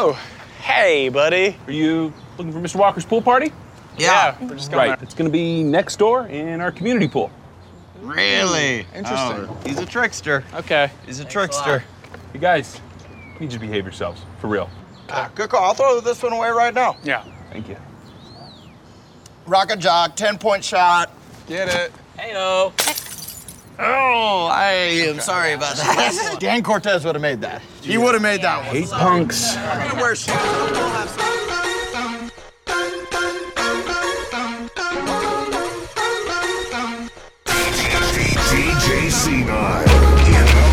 Oh, hey, buddy. Are you looking for Mr. Walker's pool party? Yeah, we're just going Right. It's going to be next door in our community pool. Really? Interesting. Oh, he's a trickster. Okay. He's a trickster. You guys need to behave yourselves, for real. Ah, good call. I'll throw this one away right now. Yeah. Thank you. Rocket jock, 10 point shot. Get it. Heyo. Oh, I am sorry about that. Dan Cortez would have made that. He would have made that one. Hate punks. Wear shoes. DJ C9 in the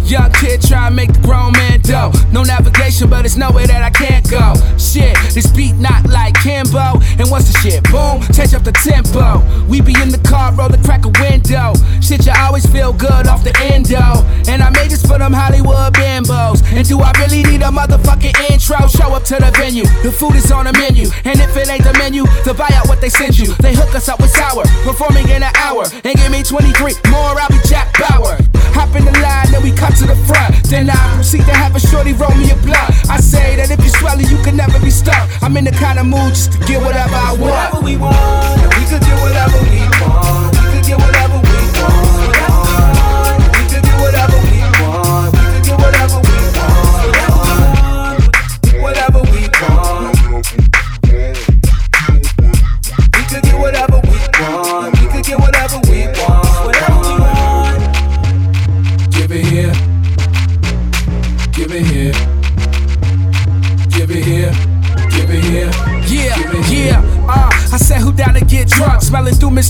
mix. Young kid try to make the grown man No navigation, but it's nowhere that I can't go. Shit, this beat not like Kimbo. And once the shit boom, change up the tempo. We be in the car, roll the crack a window. Shit, you always feel good off the endo. And I made this for them Hollywood bimbos. And do I really need a motherfucking intro? Show up to the venue, the food is on the menu. And if it ain't the menu, to buy out what they sent you. They hook us up with sour, performing in an hour. And give me 23 more, I'll be Jack Bauer. Hop in the line, then we come to the front. Then I proceed to have a shorty roll me a blunt. I say that if you swallow, you can never be stuck. I'm in the kind of mood just to get whatever I want. Whatever we want, we could get whatever we want. We could get whatever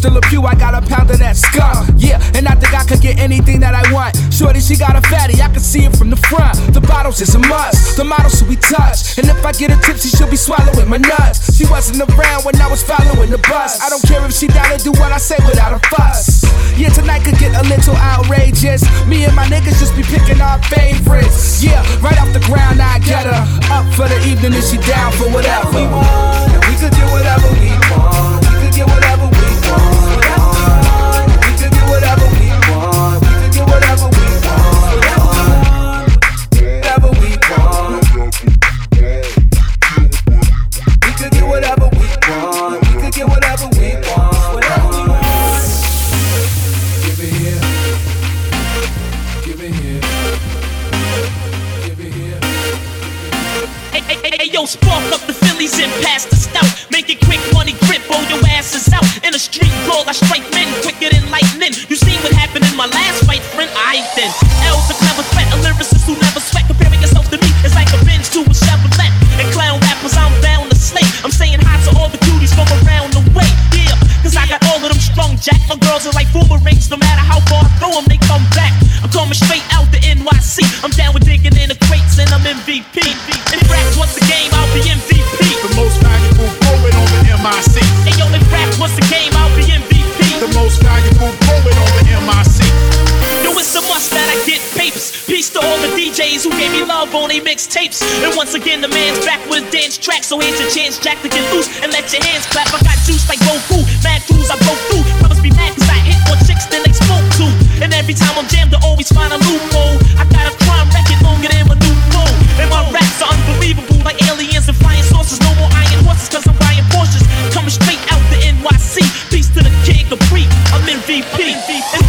Through Mr. LePew, I got a pound of that skunk. Yeah, and I think I could get anything that I want. Shorty, she got a fatty, I can see it from the front. The bottles is a must, the models who we touch. And if I get a tipsy, she'll be swallowing my nuts. She wasn't around when I was following the bus. I don't care if she down to do what I say without a fuss. Yeah, tonight could get a little outrageous. Me and my niggas just be picking our favorites. Yeah, right off the ground, I get her. Up for the evening, and she down for whatever. we want. We could get whatever we want. DJs who gave me love on they mixtapes. And once again, the man's back with dance track. So here's your chance, Jack, to get loose and let your hands clap. I got juice like Goku, mad crews I broke through. Brothers be mad cause I hit more chicks than they spoke to. And every time I'm jammed, I always find a loophole. I got a crime record longer than my new phone. And my raps are unbelievable, like aliens and flying saucers. No more iron horses, cause I'm buying Porsches. Coming straight out the NYC. Peace to the King Capri, I'm MVP. In rap,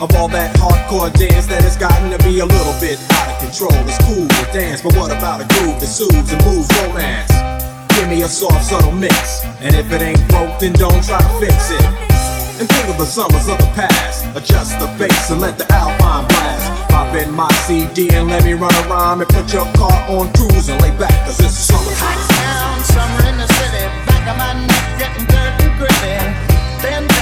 of all that hardcore dance that has gotten to be a little bit out of control. It's cool to dance, but what about a groove that soothes and moves romance? Give me a soft, subtle mix, and if it ain't broke, then don't try to fix it. And think of the summers of the past. Adjust the bass and let the alpine blast. Pop in my CD and let me run a rhyme and put your car on cruise and lay back, cause it's summertime. down, summer in the city. Back of my neck getting dirt and gritty. Bend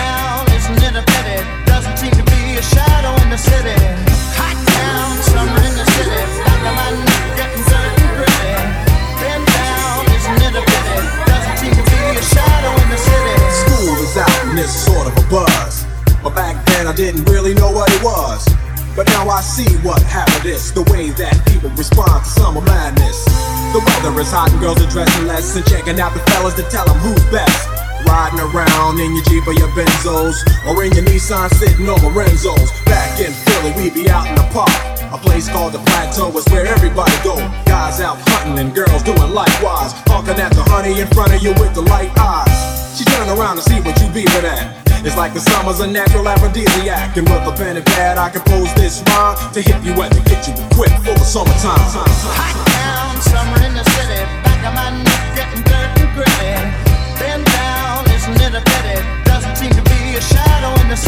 girls are dressing less and checking out the fellas to tell them who's best. Riding around in your Jeep or your Benzos or in your Nissan sitting on Lorenzo's. Back in Philly, we be out in the park. A place called the Plateau is where everybody go. Guys out hunting and girls doing likewise. Honking at the honey in front of you with the light eyes. She turn around to see what you beavin' at. It's like the summer's a natural aphrodisiac. And with a pen and pad, I compose this rhyme to hit you to get you equipped for the summertime.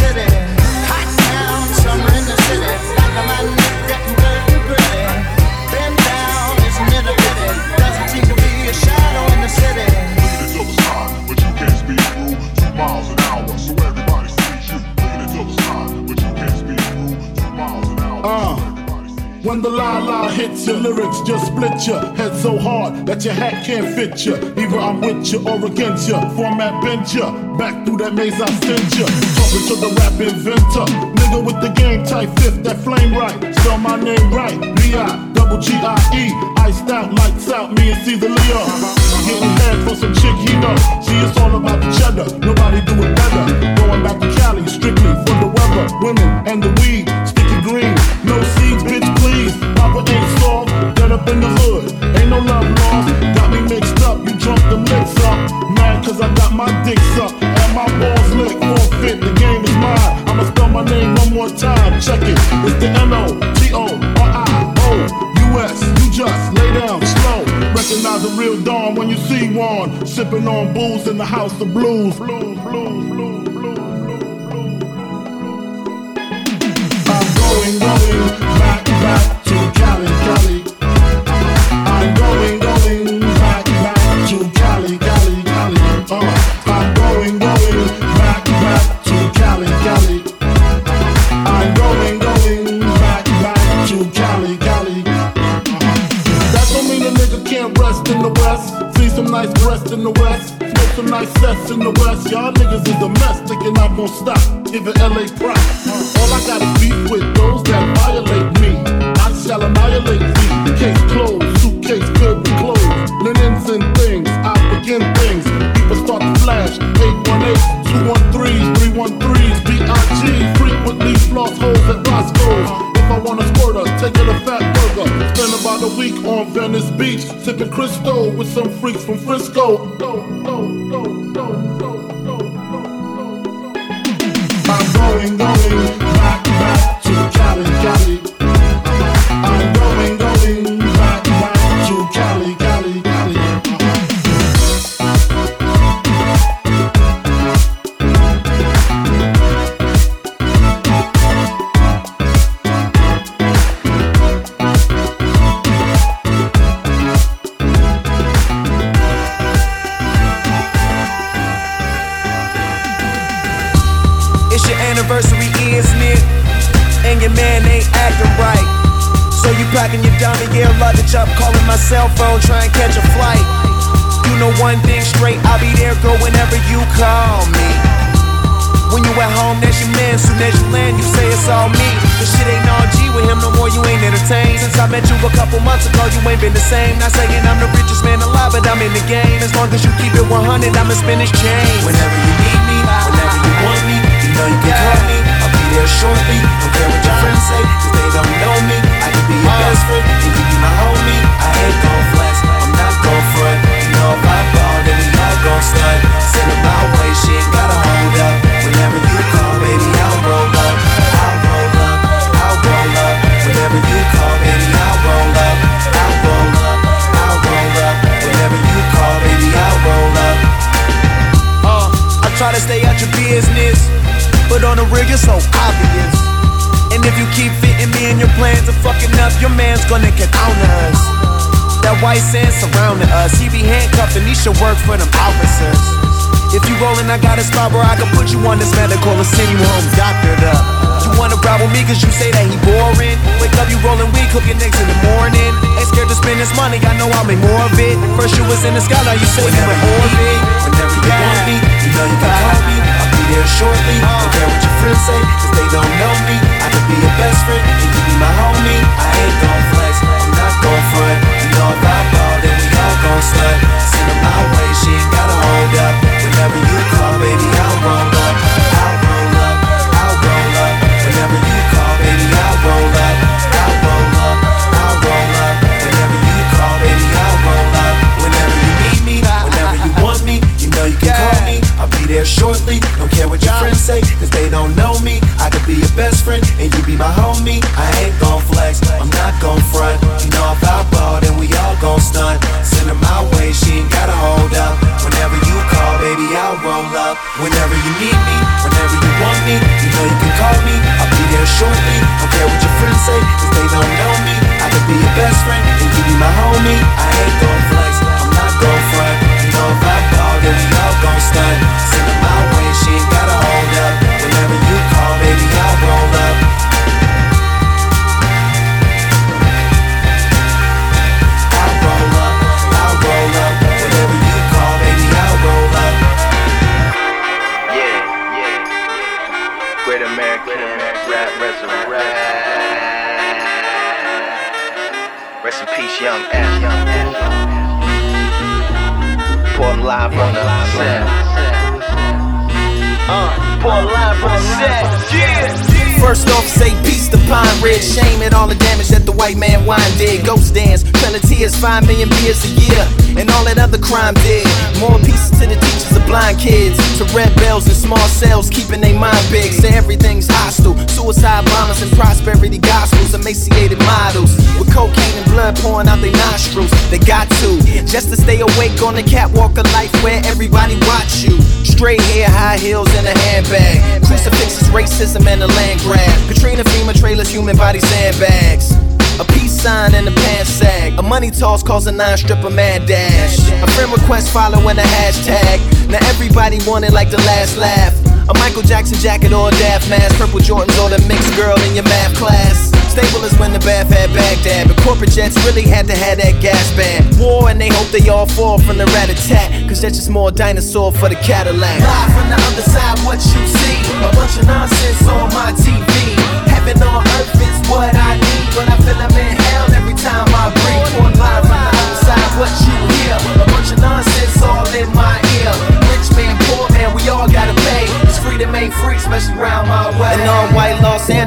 City. When the la la hits your lyrics, just split your head so hard that your hat can't fit you. Either I'm with you or against you. Format bent you. Back through that maze I sent you. Talking to the rap inventor. Nigga with the game type fifth, that flame right. Spell my name right. B-I, double G-I-E. Iced out, lights out, me and Cease-a-Leo. Getting head for some chick he know. See, it's all about the cheddar. Nobody do it better. Going back to Cali, strictly for the weather. Women and the weed. Sticky green. No seeds, bitch, up in the hood. Ain't no love lost. Got me mixed up. You drunk the mix up. Mad cause I got my dicks up. And my balls licked. Forfeit. The game is mine. I'ma spell my name one more time. Check it. It's the N-O-T-O-R-I-O-U-S. You just lay down slow. Recognize a real dawn when you see one. Sipping on booze in the house of blues, blues, blues, blues, in the West. Smoke some nice sets in the West. Y'all niggas is a mess, thinking I won't stop. Even LA prop. All I got is beef with those that violate me. I shall annihilate thee. Case closed, suitcase filled with clothes. Linens and things, I begin things. People start to flash. 818 213 313s, B.I.G. Frequently floss holes at Roscoe's. If I wanna a squirter, take her to Fat A week on Venice Beach, sipping Crisco with some freaks from Frisco. I'm going, going I'ma spin should work for them officers. If you rollin', I got a spot where I can put you on this medical and send you home doctored up. You wanna ride with me cause you say that he boring. Wake up, you rollin' weed, cooking eggs in the morning. Ain't scared to spend this money, I know I'll make more of it. First you was in the sky, now you say you in orbit. Whenever you want me, you know you can call me. I'll be there shortly. Uh. Don't care what your friends say, cause they don't know me. I could be your best friend, and you be my homie. I ain't gon' flex, I'm not gon' front. Gon' slut. Send her my way, she ain't gotta hold up. Whenever you call, baby, I'll roll up. I'll roll up, I'll roll up. Whenever you call, baby, I'll roll up. I'll roll up, I'll roll up. Whenever you call, baby, I'll roll up. Whenever you need me, whenever you want me, you know you can call me. I'll be there shortly. Don't care what your friends say, cause they don't know me. I could be your best friend, and you be my homie. I ain't gon' flex, I'm not gon' front. You know if we all gon' stunt. Send her my way, she ain't gotta hold up. Whenever you call, baby, I'll roll up. Whenever you need me, whenever you want me, you know you can call me. I'll be there shortly. Don't care what your friends say, cause they know got to just to stay awake on the catwalk of life where everybody watch you. Straight hair, high heels, and a handbag. Crucifixes, racism, and a land grab. Katrina FEMA trailers, human body sandbags. A peace sign and a pants sag. A money toss calls a nine stripper mad dash. A friend request following a hashtag. Now everybody wanted like the last laugh. A Michael Jackson jacket or a Daft mask. Purple Jordans or the mixed girl in your math class. Stable is when the bath had Baghdad. But corporate jets really had to have that gas band. War and they hope they all fall from the rat attack. Cause that's just more dinosaur for the Cadillac. Live from the other side, what you see. A bunch of nonsense on my TV. Heaven on earth is what I need. But I feel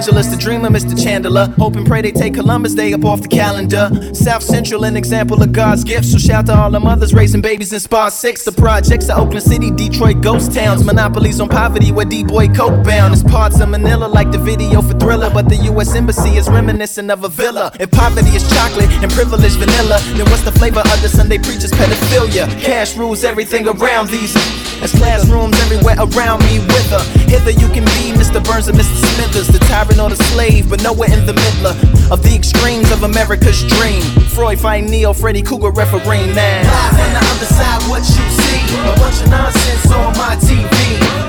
Angeles, the dreamer, Mr. Chandler. Hope and pray they take Columbus Day up off the calendar. South Central, an example of God's gift. So shout to all the mothers raising babies in Spa 6. The projects of Oakland City, Detroit, ghost towns. Monopolies on poverty where D-Boy Coke bound. It's parts of Manila like the video for Thriller. But the U.S. Embassy is reminiscent of a villa. If poverty is chocolate and privilege vanilla, then what's the flavor of the Sunday preacher's pedophilia? Cash rules everything around these. There's classrooms everywhere around me with her. Hither you can be Mr. Burns and Mr. Smithers, the tyrant or the slave, but nowhere in the middle of the extremes of America's dream. Freud fighting Neo, Freddy Krueger. Live on the other side, what you see? A bunch of nonsense on my TV.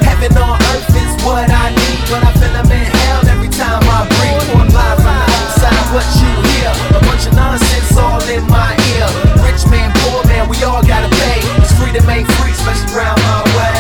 Heaven on earth is what I need, but I feel I'm in hell every time I breathe. On live from the other side, what you hear? A bunch of nonsense all in my ear. Rich man, poor man, we all gotta pay. It's freedom ain't free, especially round my way.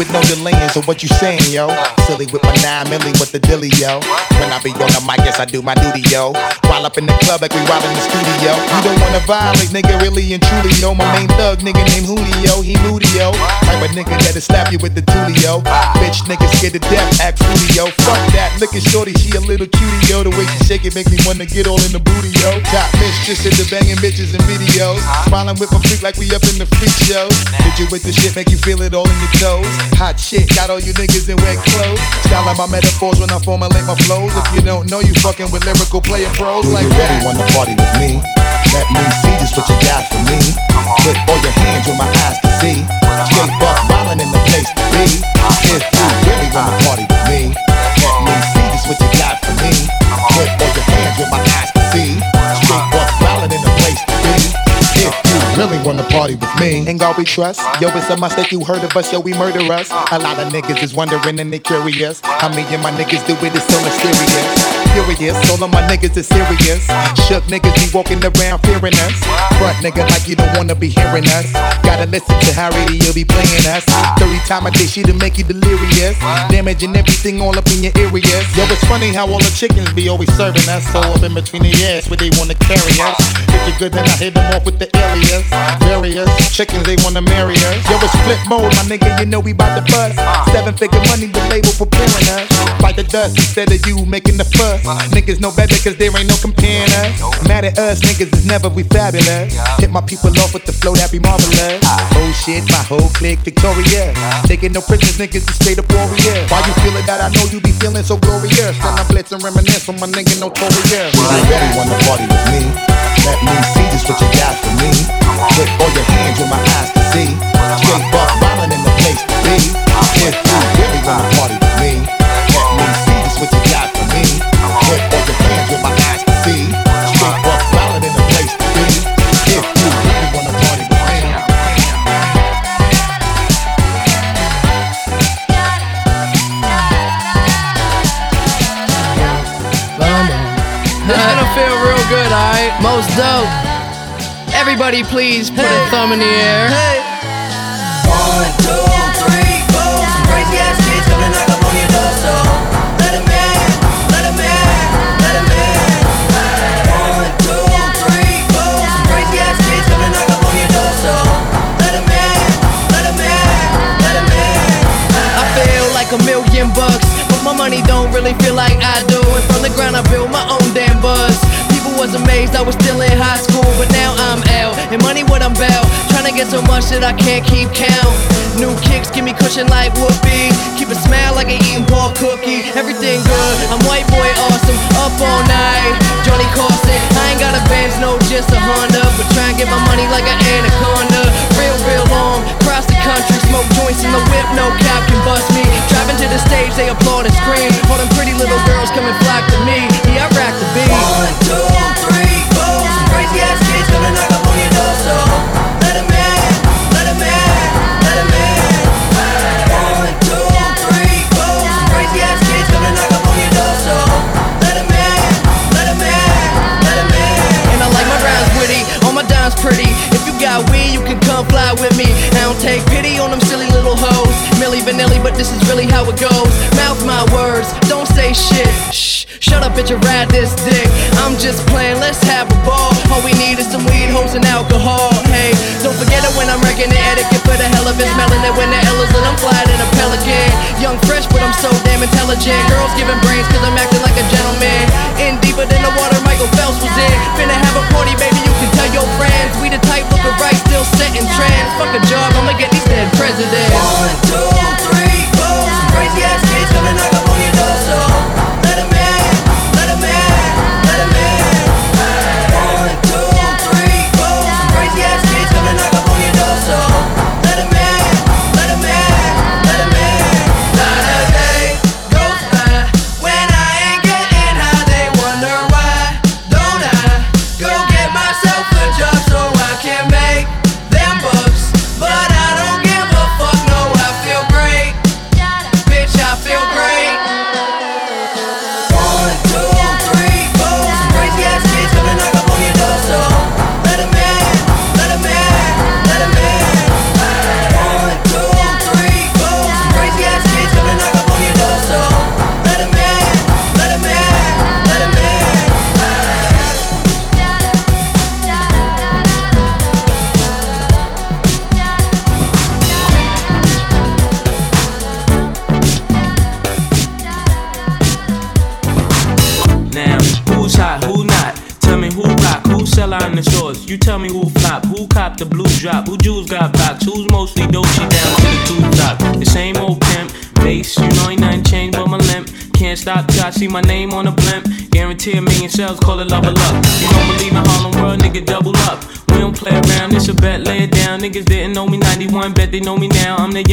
With no delaying, so what you saying, yo? Silly with my nine milli, what the dilly, yo? When I be on the mic, yes, I do my duty, yo. While up in the club like we while in the studio. You don't wanna violate, nigga, really and truly, yo. My main thug, nigga named Julio, he moody, yo. Type of nigga that'll slap you with the tulio. Bitch, nigga scared to death, act fruity, yo. Fuck that, look at shorty, she a little cutie, yo. The way she shake it make me wanna get all in the booty, yo. Top mistress in the banging bitches and videos. Smiling with my freak like we up in the freak show. Did you with the shit make you feel it all in your toes? Hot shit, got all you niggas in wet clothes. Style out my metaphors when I formulate my flows. If you don't know, you fucking with lyrical player pros like you that. really wanna party with me? Let me see just what you got for me. Put all your hands where my eyes can see. Straight buck wildin' in the place to be. If you really wanna party with me, let me see just what you got for me. Wanna party with me, ain't God we trust. Yo, it's a mistake you heard of us, yo, we murder us. A lot of niggas is wondering and they curious. How me and my niggas do it is so mysterious. Furious, all of my niggas is serious. Shook niggas be walking around fearing us. Front nigga like you don't wanna be hearing us. Gotta listen to Harry, radio be playing us. 30 time a day, she to make you delirious. Damaging everything all up in your areas. Yo, it's funny how all the chickens be always serving us. So up in between the ass where they wanna carry us. If you're good, then I hit them off with the alias. Various chickens, they wanna marry us. Yo, it's flip mode, my nigga, you know we bout to bust. Seven figure money, the label preparing us. Fight the dust instead of you making the fuss. Niggas know better cause there ain't no comparing us. Mad at us, niggas is never we fabulous. Hit my people off with the flow that be marvelous. Oh shit, my whole clique victorious. Taking no prisoners, niggas is straight up warriors. Why you feeling that? I know you be feeling so glorious. And I blitz and reminisce on my nigga notorious. You really wanna party with me, let me see just what you got for me. Put all your hands where my eyes can see. Straight buck wildin' in the place to be. If you really wanna party with me Put all your hands where my eyes can see. Straight buck wildin' in the place to be. If you really wanna party with me. This is gonna feel real good, alright? Most dope. Everybody, please put a thumb in the air. One, million bucks, but my money don't really feel like I do. And from the ground, I built my own damn buzz. People was amazed I was still in high school, but now I'm out. And money what I'm about, trying to get so much that I can't keep count. New kicks give me cushion like whoopee. Keep a smile like an eating pork cookie. Everything good, I'm white boy awesome. Up all night, Johnny Carson. I ain't got a Benz, no, just a Honda. But try and get my money like an anaconda. Real, real long, country, smoke joints in the whip, no cap can bust me. Driving to the stage, they applaud and scream. All them pretty little girls come and flock to me. Yeah, I rock the beat. One, two, three, four. Some crazy ass kids come and knock up on your door, so fly with me. I don't take pity on them silly little hoes. Milli Vanilli, but this is really how it goes. Mouth my words, don't say shit. Shh, shut up, bitch, and ride this dick. I'm just playing, let's have a ball. All we need is some weed, hoes, and alcohol. Hey, don't forget it when I'm wrecking the etiquette for the hell of it. Smelling it when the L is and I'm flying in a pelican. Young, fresh, but I'm so damn intelligent. Girls giving brains, cause I'm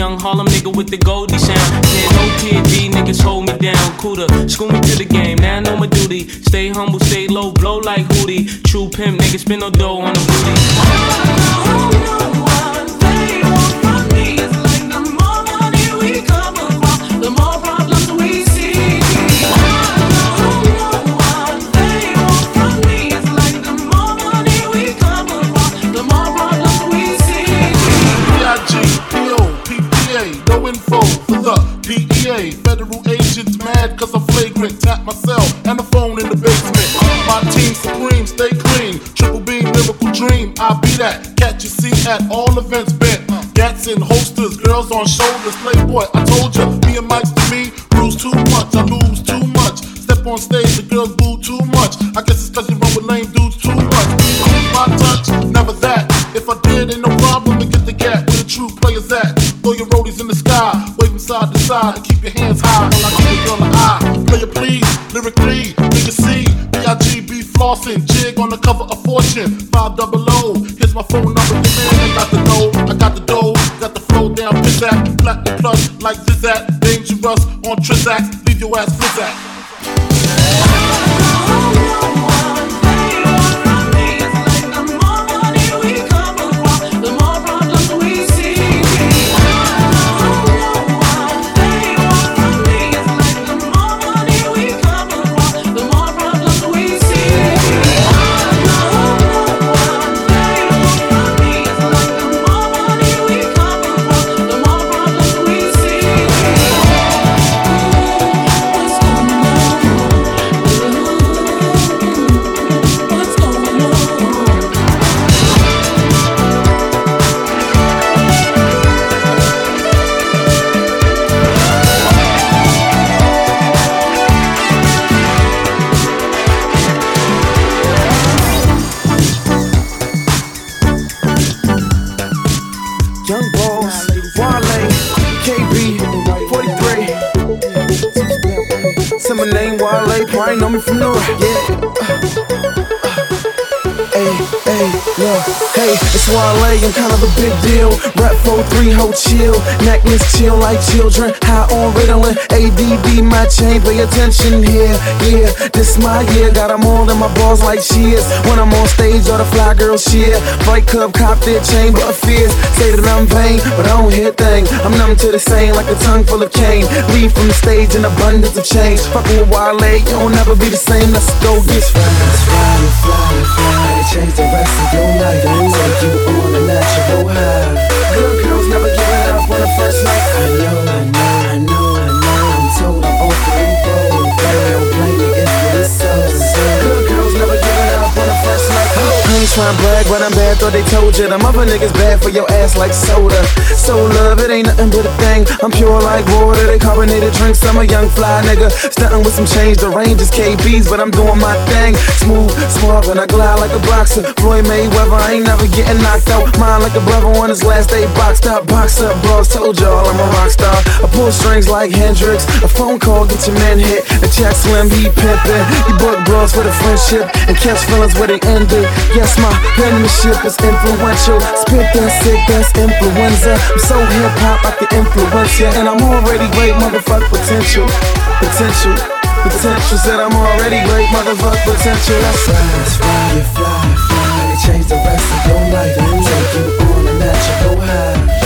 young Harlem nigga with the Goldie sound. Yeah, no kid, PD, niggas hold me down. Cooler, school me to the game, now I know my duty. Stay humble, stay low, blow like Hootie. True pimp, niggas spend no dough on the booty. Oh, mad cause I'm flagrant. Tap myself and the phone in the basement. My team supreme, stay clean. Triple B, lyrical dream, I be that. Catch your seat at all events bent. Gats in holsters, girls on shoulders. Playboy, I told ya, me and Mike's to me. Bruise too much, I lose too much. Step on stage, the girls boo too much. I guess it's cause you run with lame dudes too much. My touch, never that. If I did, ain't no problem to get the gap where the true players at. Throw your roadies in the sky, them side to side, and keep know me from right, yeah. Wale, I'm kind of a big deal. Rap 4-3, ho chill, necklace chill like children. High on Ritalin, ADD, my chain, pay attention here. Yeah, this my year, Got got 'em all in my balls like shears. When I'm on stage, all the fly girls cheer. Fight Club, cop their chain, but fears. Say that I'm vain, but I don't hear thing. I'm numb to the same, like a tongue full of cane. Leave from the stage in abundance of change. Fucking with Wale, you'll never be the same. Let's go get fly, fly, fly, fly. Change the rest of your life take you on a natural high. Good girls never give it up on the first night. I know, I know, Tryna brag, but I'm bad. Thought they told you them other niggas bad for your ass like soda. So love, it ain't nothing but a thing. I'm pure like water. They carbonated drinks. I'm a young fly nigga. Stunting with some change. The range is KBs, but I'm doing my thing. Smooth, smart, and I glide like a boxer. Floyd Mayweather, I ain't never getting knocked out. Mine like a brother on his last day boxed up. Box up, bros. Told y'all I'm a rock star. I pull strings like Hendrix. A phone call, get your man hit. A check slim, he pimpin'. You book bros for the friendship and catch feelings where they ended. Yes, my penmanship is influential. Spit that sick, that's influenza. I'm so hip hop, I can influence ya. And I'm already great, motherfuck potential. Potential. Potential said I'm already great, motherfuck potential. That's fly, you fly, fly. It change the rest of your life and take you on a natural high.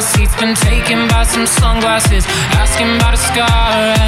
Seat's been taken by some sunglasses, asking about a scar.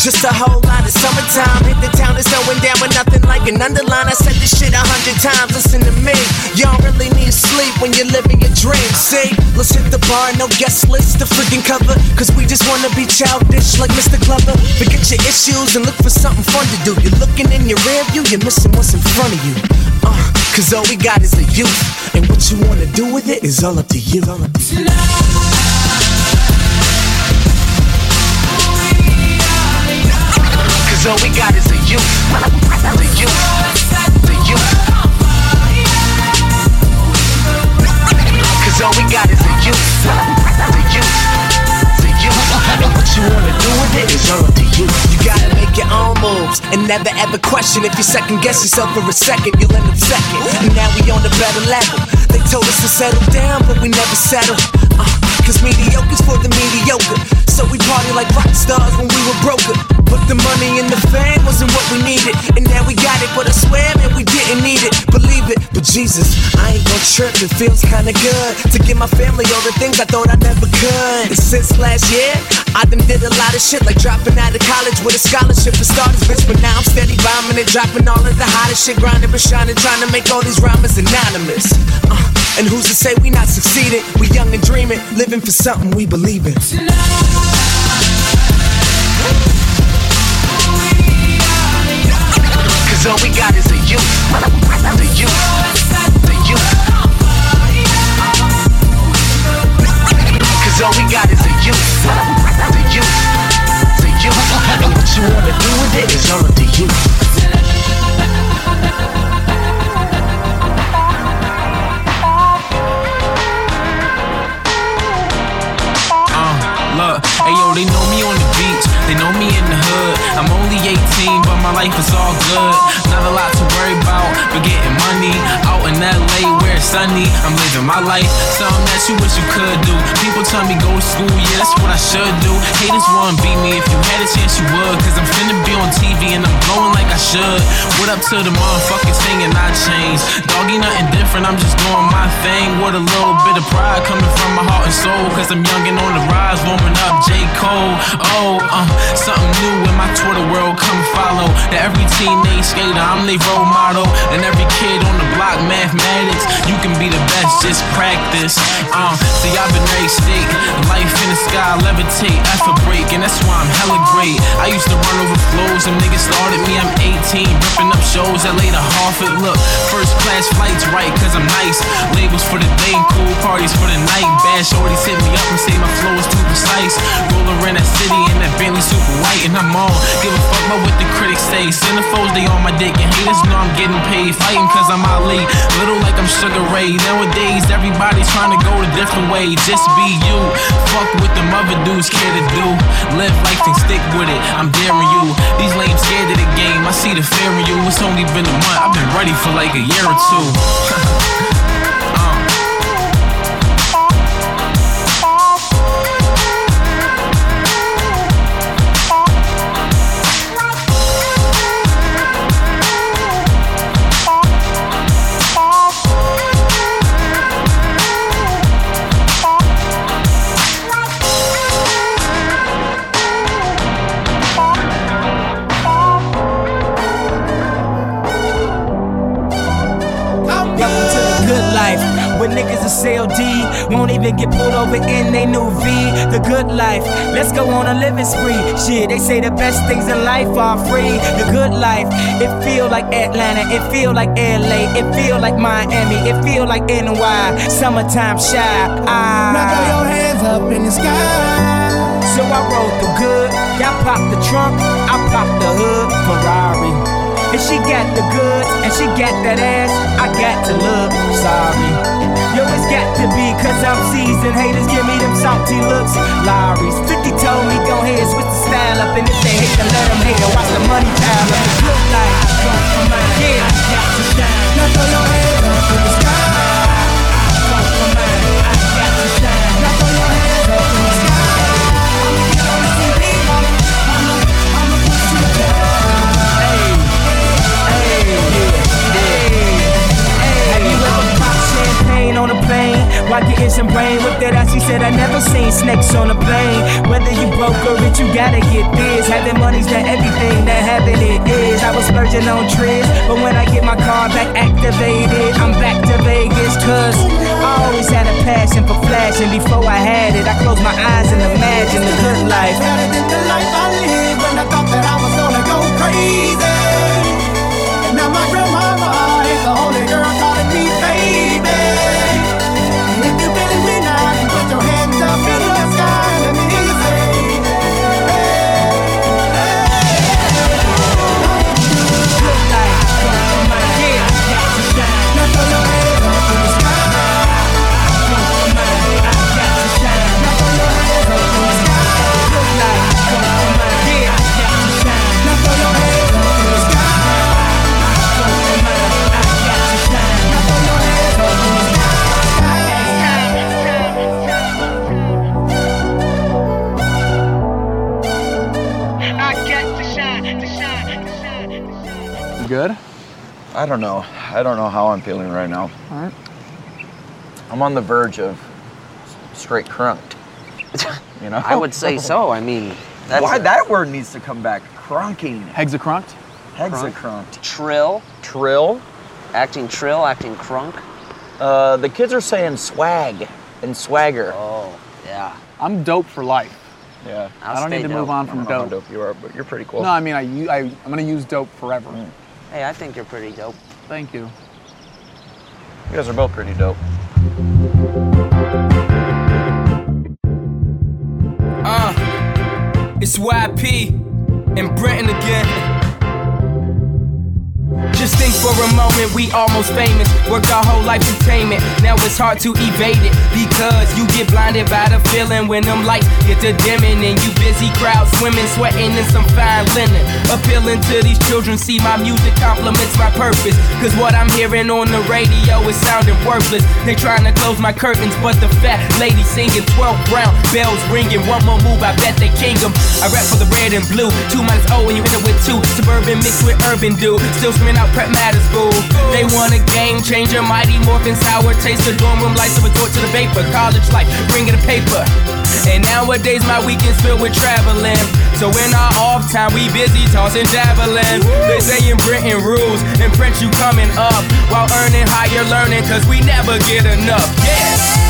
Just a whole lot of summertime. Hit the town is going down with nothing like an underline. I said this shit a hundred times. Listen to me, you don't really need sleep when you're living your dream. See, let's hit the bar, no guest list to freaking cover. Cause we just wanna be childish like Mr. Glover. Forget your issues and look for something fun to do. You're looking in your rear view, you're missing what's in front of you. Uh, cause all we got is a youth. And what you wanna do with it is all up to you. All up to you. All we got is a youth. The youth. The youth. Cause all we got is a youth. The youth. The youth. And what you wanna do with it is all up to you. You gotta make your own moves and never ever question. If you second guess yourself for a second, you'll end up second. And now we on the better level. They told us to settle down, but we never settle. Uh, Cause mediocre's for the mediocre. So we party like rock stars when we were broken. But the money and the fame wasn't what we needed. And now we got it, but I swear, man, we didn't need it. Believe it, but Jesus, I ain't gon' trip. It feels kinda good to give my family all the things I thought I never could. And since last year, I done did a lot of shit like dropping out of college with a scholarship for starters, bitch. But now I'm steady bombing and dropping all of the hottest shit, grinding and shining, trying to make all these rhymers anonymous. Uh, and who's to say we not succeeding? We young and dreaming, living for something we believe in. Cause all we got is a youth. The youth. The youth. Cause all we got is a youth. The youth. The youth. And what you wanna do with it is all up to you. They know me on the beach. They know me in the hood. I'm only 18, but my life is all good. Not a lot to worry about, but getting money out in LA where it's sunny. I'm living my life, something that you wish you could do. People tell me go to school, yeah, that's what I should do. Haters wanna beat me if you had a chance, you would. Cause I'm finna be on TV and I'm blowing like I should. Up to the motherfuckers singing I changed? Doggy, nothing different, I'm just doing my thing. With a little bit of pride coming from my heart and soul. Cause I'm young and on the rise, warming up J. Cole. Oh, uh, something new in my Twitter world, come follow. That every teenage skater, I'm their role model. And every kid on the block, mathematics. You can be the best, just practice. Uh, see, I've been raised state. Life in the sky, levitate, effort break. And that's why I'm hella great. I used to run over flows, and niggas started me, I'm 18. Ripping up shows that later Harvard. Look, first class flights, right, cause I'm nice. Labels for the day cool parties for the night. Bad shorties hit me up and say my flow is too precise. Roller in that city in that Bentley super white, and I'm on. Give a fuck about what the critics say. Centerfolds, they on my dick, and haters know I'm getting paid. Fighting cause I'm Ali. Little like I'm Sugar Ray. Nowadays, everybody's trying to go the different way. Just be you. Fuck what the other dudes care to do. Live life and stick with it. I'm daring you. These lames scared of the game. I see the fear in you. It's only been a month. I've been ready for like a year or two. When niggas are CLD, won't even get pulled over in they new V. The good life, let's go on a living spree. Shit, they say the best things in life are free. The good life, it feel like Atlanta, it feel like LA, it feel like Miami, it feel like NY. Summertime shy. Ah. Now throw your hands up in the sky. So I rolled the good, y'all pop the trunk, I pop the hood, Ferrari. And she got the goods and she got that ass, I got to look sorry. Yo, it's got to be cause I'm seasoned. Haters give me them salty looks. Lowry's 50 told me go ahead, switch the style up. And if they hate, then let them hate and watch the money pile up. Look like I come from mine. Yeah, I got to shine. Your hands up in the sky. Plane? While getting some brain with that ass, she said, I never seen snakes on a plane. Whether you broke or rich, you gotta get this. Having money's not everything that having it is. I was splurging on trips, but when I get my car back activated, I'm back to Vegas. Cause I always had a passion for flashing. Before I had it, I closed my eyes and imagined the good life. Better than the life I lived when I thought that I was gonna go crazy. I don't know. I don't know how I'm feeling right now. All right. I'm on the verge of straight crunked. You know? I would say so. I mean, that's Why a- that word needs to come back? Crunking. Hexacrunked? Hexacrunked. Trill. Trill. Acting trill, acting crunk. Uh, the kids are saying swag and swagger. Oh, yeah. I'm dope for life. Yeah. I don't need to move on from I don't know how dope. dope you are, but you're pretty cool. No, I mean, I. I'm going to use dope forever. Hey, I think you're pretty dope. Thank you. You guys are both pretty dope. Uh, it's YP and Brenton again. Just think for a moment, we almost famous. Worked our whole life to tame it. Now it's hard to evade it because you get blinded by the feeling when them lights get to dimming and you busy crowd swimming, sweating in some fine linen. Appealing to these children, see my music complements my purpose. Cause what I'm hearing on the radio is sounding worthless. They trying to close my curtains, but the fat lady singing 12 brown bells ringing. One more move, I bet they king 'em. I rap for the red and blue. Two minus O and you end up with two. Suburban mixed with urban dude. Still out prep matters, boo. They want a game changer, mighty morphin' sour taste. The dorm room lights a torch to the vapor. College life, bringing the paper. And nowadays my weekends filled with traveling. So in our off time, we busy tossing javelin. They say in Britain rules, and French you coming up while earning higher learning, cause we never get enough. Yeah.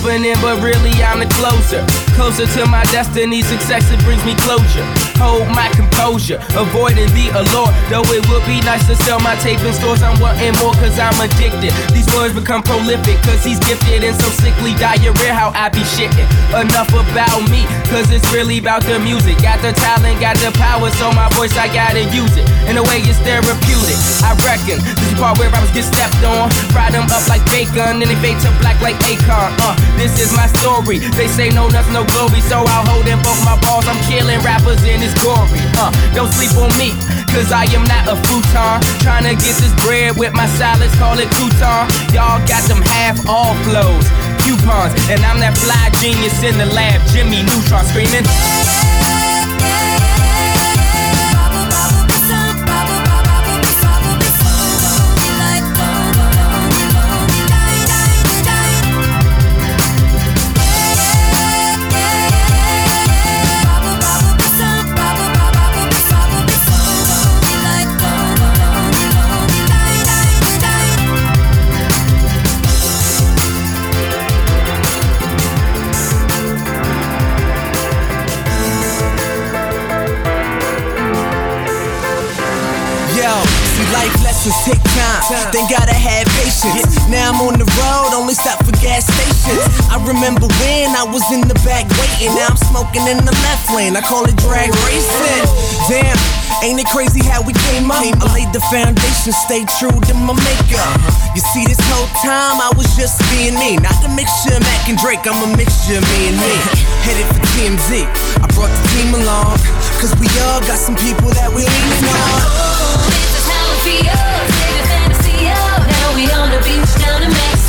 Opening, but really I'm the closer. Closer to my destiny, success it brings me closure. Hold my composure, avoiding the allure. Though it would be nice to sell my tape in stores, I'm wanting more cause I'm addicted. These words become prolific cause he's gifted and so sickly diarrhea how I be shitting. Enough about me, cause it's really about the music. Got the talent, got the power, so my voice I gotta use it. In a way it's therapeutic. I reckon this is part where rappers get stepped on. Fry them up like bacon, and they fade to black like Akon. Uh, this is my story. They say no nuts, no glory, so I'll hold in both my balls. I'm killing rappers in this glory. Uh, don't sleep on me, cause I am not a futon. Trying to get this bread with my salads, call it crouton. Y'all got them half all flows, coupons, and I'm that fly genius in the lab, Jimmy Neutron screaming. Lessons take time. Then gotta have patience. Now I'm on the road, only stop for gas stations. I remember when I was in the back waiting. Now I'm smoking in the left lane. I call it drag racing. Damn, ain't it crazy how we came up? I laid the foundation, stay true to my makeup. You see, this whole time I was just being me. Not a mixture of Mac and Drake, I'm a mixture of me and me. Headed for TMZ, I brought the team along. Cause we all got some people that we lean on. Beach down in Mexico.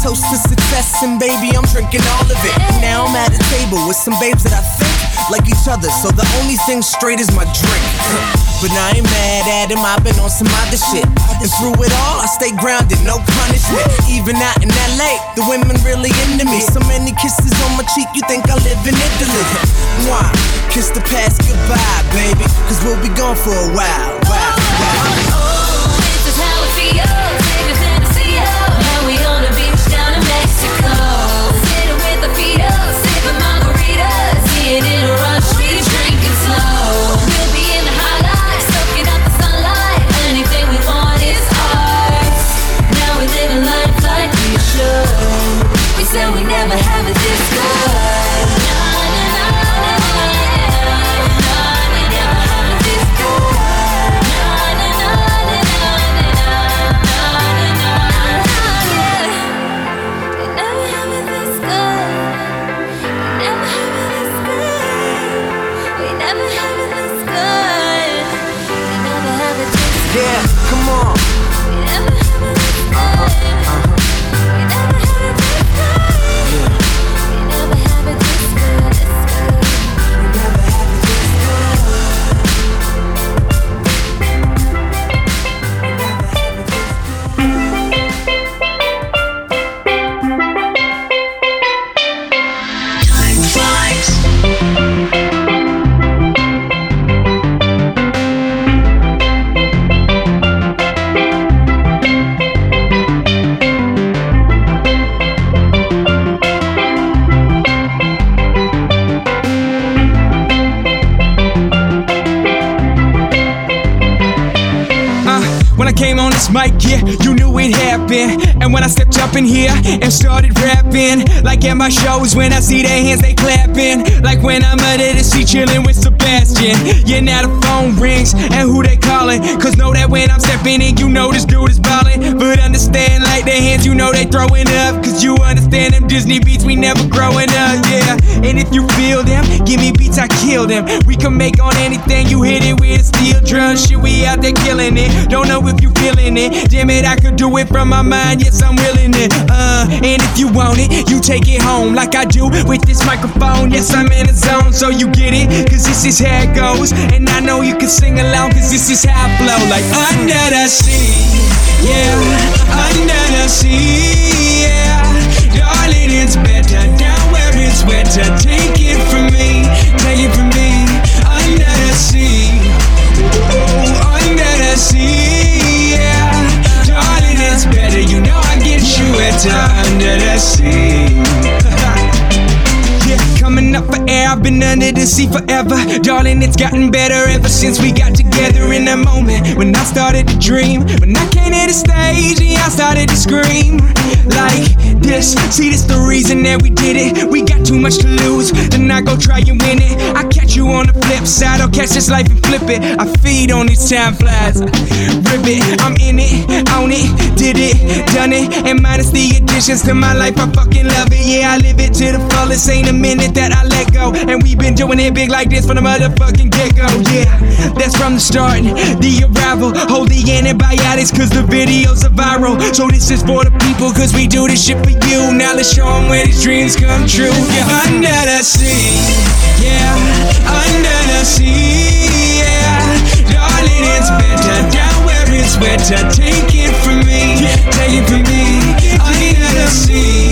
Toast to success, and baby, I'm drinking all of it. Now I'm at a table with some babes that I think like each other, so the only thing straight is my drink. But I ain't mad at him, I've been on some other shit. And through it all, I stay grounded, no punishment. Even out in LA, the women really into me. So many kisses on my cheek, you think I live in Italy. Mwah, kiss the past goodbye, baby, cause we'll be gone for a while. At my shows, when I see their hands, they clapping. Like when I'm under the seat chilling with Yeah, now the phone rings, and who they calling? Cause know that when I'm stepping in, you know this dude is ballin'. But understand, like their hands, you know they throwing up. Cause you understand them Disney beats, we never growing up, yeah. And if you feel them, give me beats, I kill them. We can make on anything, you hit it with steel drum. Shit, we out there killing it. Don't know if you feeling it. Damn it, I could do it from my mind, yes, I'm willing it. Uh, and if you want it, you take it home like I do with this microphone. Yes, I'm in the zone, so you get it. Cause this is how it goes. And I know you can sing along, cause this is how I flow. Like under the sea, yeah, under the sea, yeah. Darling, it's better down where it's wetter. Take it from me, take it from me. Under the sea, oh, under the sea, yeah. Darling, it's better. You know I get you wetter under the sea. Yeah, coming up for air, I've been under the sea forever. Darling, it's gotten better ever since we got together in that moment when I started to dream. When I came to the stage, yeah, I started to scream like this. See, this the reason that we did it. We got too much to lose, then I go try and win it. I catch you on the flip side, I'll catch this life and flip it. I feed on these time flies, rip it. I'm in it, own it, did it, done it, and minus the additions to my life, I fucking love it. Yeah, I live it to the fullest. Ain't a minute that I let go, and we been doing it big like this from the motherfucking get go. Yeah, that's from the start. The arrival, hold the antibiotics, cause the videos are viral. So this is for the people, cause we do this shit for you. Now let's show 'em where these dreams come true. Yeah, under the sea, yeah, under the sea, yeah. Darling, it's better down where it's wetter. Take it from me, take it from me. Under the sea,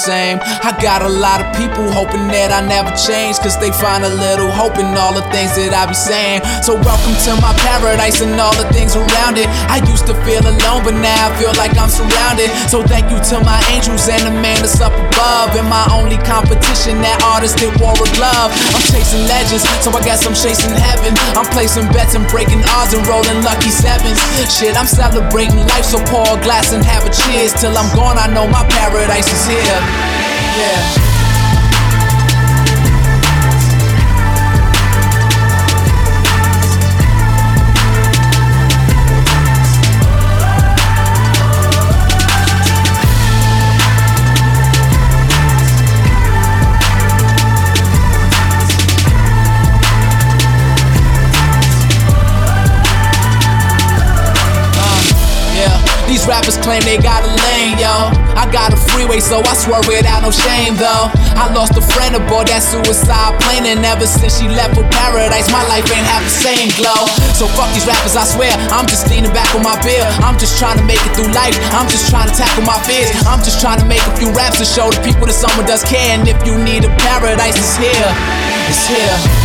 same. I got a lot of people hoping that I never change, cause they find a little hope in all the things that I be saying. So, welcome to my paradise and all the things around it. I used to feel alone, but now I feel like I'm surrounded. So, thank you to my angels and the man that's up above. And my only competition, that artist that wore a glove. I'm chasing legends, so I guess I'm chasing heaven. I'm placing bets and breaking odds and rolling lucky sevens. Shit, I'm celebrating life, so pour a glass and have a cheers. Till I'm gone, I know my paradise is here. Yeah. These rappers claim they got a lane, yo. I got a freeway, so I swerve without no shame, though. I lost a friend aboard that suicide plane, and ever since she left for paradise, my life ain't have the same glow. So fuck these rappers, I swear. I'm just leaning back on my bill. I'm just trying to make it through life. I'm just trying to tackle my fears. I'm just trying to make a few raps to show the people that someone does care. And if you need a paradise, it's here. It's here.